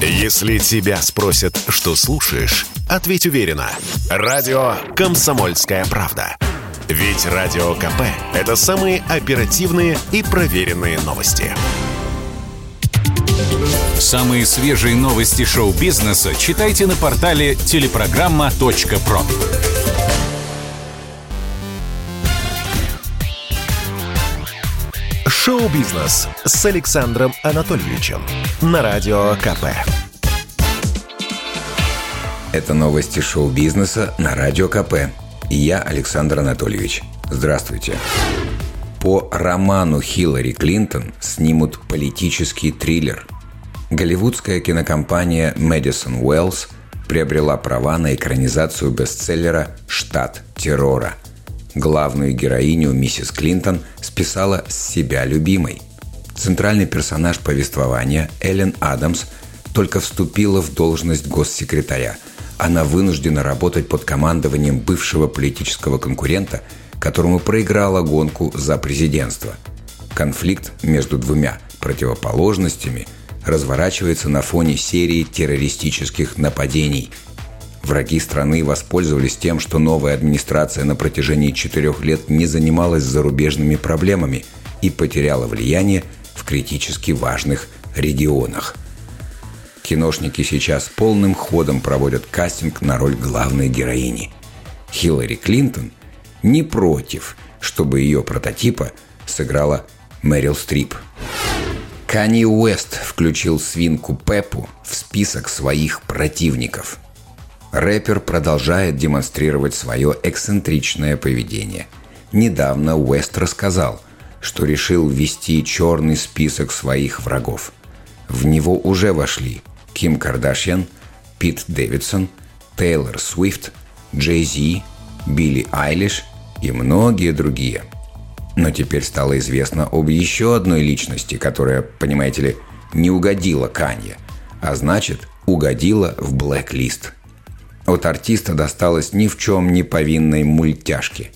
Если тебя спросят, что слушаешь, ответь уверенно. Радио «Комсомольская правда». Ведь Радио КП – это самые оперативные и проверенные новости. Самые свежие новости шоу-бизнеса читайте на портале телепрограмма.про. Шоу-бизнес с Александром Анатольевичем на Радио КП. Это новости шоу-бизнеса на Радио КП. И я Александр Анатольевич. Здравствуйте. По роману Хиллари Клинтон снимут политический триллер. Голливудская кинокомпания Madison Wells приобрела права на экранизацию бестселлера «Штат террора». Главную героиню миссис Клинтон списала с себя любимой. Центральный персонаж повествования Эллен Адамс только вступила в должность госсекретаря. Она вынуждена работать под командованием бывшего политического конкурента, которому проиграла гонку за президентство. Конфликт между двумя противоположностями разворачивается на фоне серии террористических нападений – Враги страны воспользовались тем, что новая администрация на протяжении четырех лет не занималась зарубежными проблемами и потеряла влияние в критически важных регионах. Киношники сейчас полным ходом проводят кастинг на роль главной героини. Хиллари Клинтон не против, чтобы ее прототипа сыграла Мэрил Стрип. Канье Уэст включил свинку Пеппу в список своих противников – рэпер продолжает демонстрировать свое эксцентричное поведение. Недавно Уэст рассказал, что решил ввести черный список своих врагов. В него уже вошли Ким Кардашьян, Пит Дэвидсон, Тейлор Свифт, Джей Зи, Билли Айлиш и многие другие. Но теперь стало известно об еще одной личности, которая, понимаете ли, не угодила Канье, а значит, угодила в блэк-лист – от артиста досталось ни в чем не повинной мультяшки.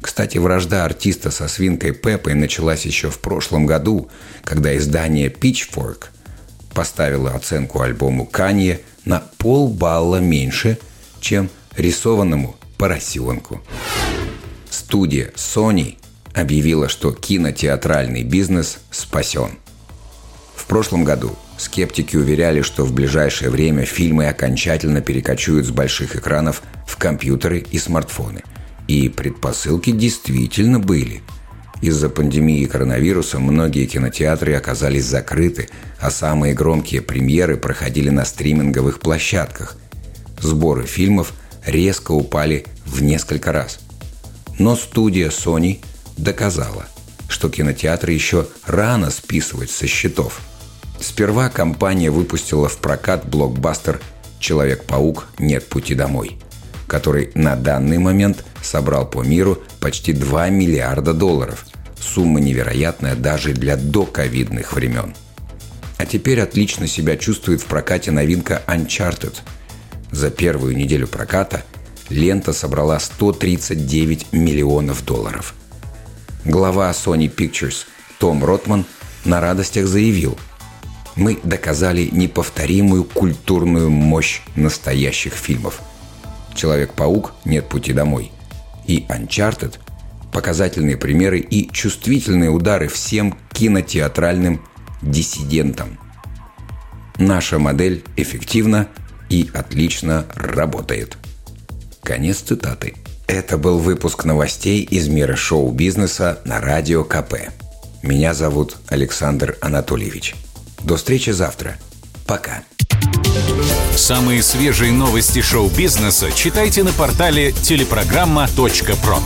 Кстати, вражда артиста со свинкой Пеппой началась еще в прошлом году, когда издание Pitchfork поставило оценку альбому Канье на полбалла меньше, чем рисованному поросенку. Студия Sony объявила, что кинотеатральный бизнес спасен. В прошлом году Скептики уверяли, что в ближайшее время фильмы окончательно перекочуют с больших экранов в компьютеры и смартфоны. И предпосылки действительно были. Из-за пандемии коронавируса многие кинотеатры оказались закрыты, а самые громкие премьеры проходили на стриминговых площадках. Сборы фильмов резко упали в несколько раз. Но студия Sony доказала, что кинотеатры еще рано списывать со счетов – Сперва компания выпустила в прокат блокбастер «Человек-паук. Нет пути домой», который на данный момент собрал по миру почти 2 миллиарда долларов. Сумма невероятная даже для доковидных времен. А теперь отлично себя чувствует в прокате новинка Uncharted. За первую неделю проката лента собрала 139 миллионов долларов. Глава Sony Pictures Том Ротман на радостях заявил – мы доказали неповторимую культурную мощь настоящих фильмов. «Человек-паук. Нет пути домой» и «Uncharted» – показательные примеры и чувствительные удары всем кинотеатральным диссидентам. Наша модель эффективна и отлично работает. Конец цитаты. Это был выпуск новостей из мира шоу-бизнеса на Радио КП. Меня зовут Александр Анатольевич. До встречи завтра. Пока. Самые свежие новости шоу-бизнеса читайте на портале телепрограмма.про.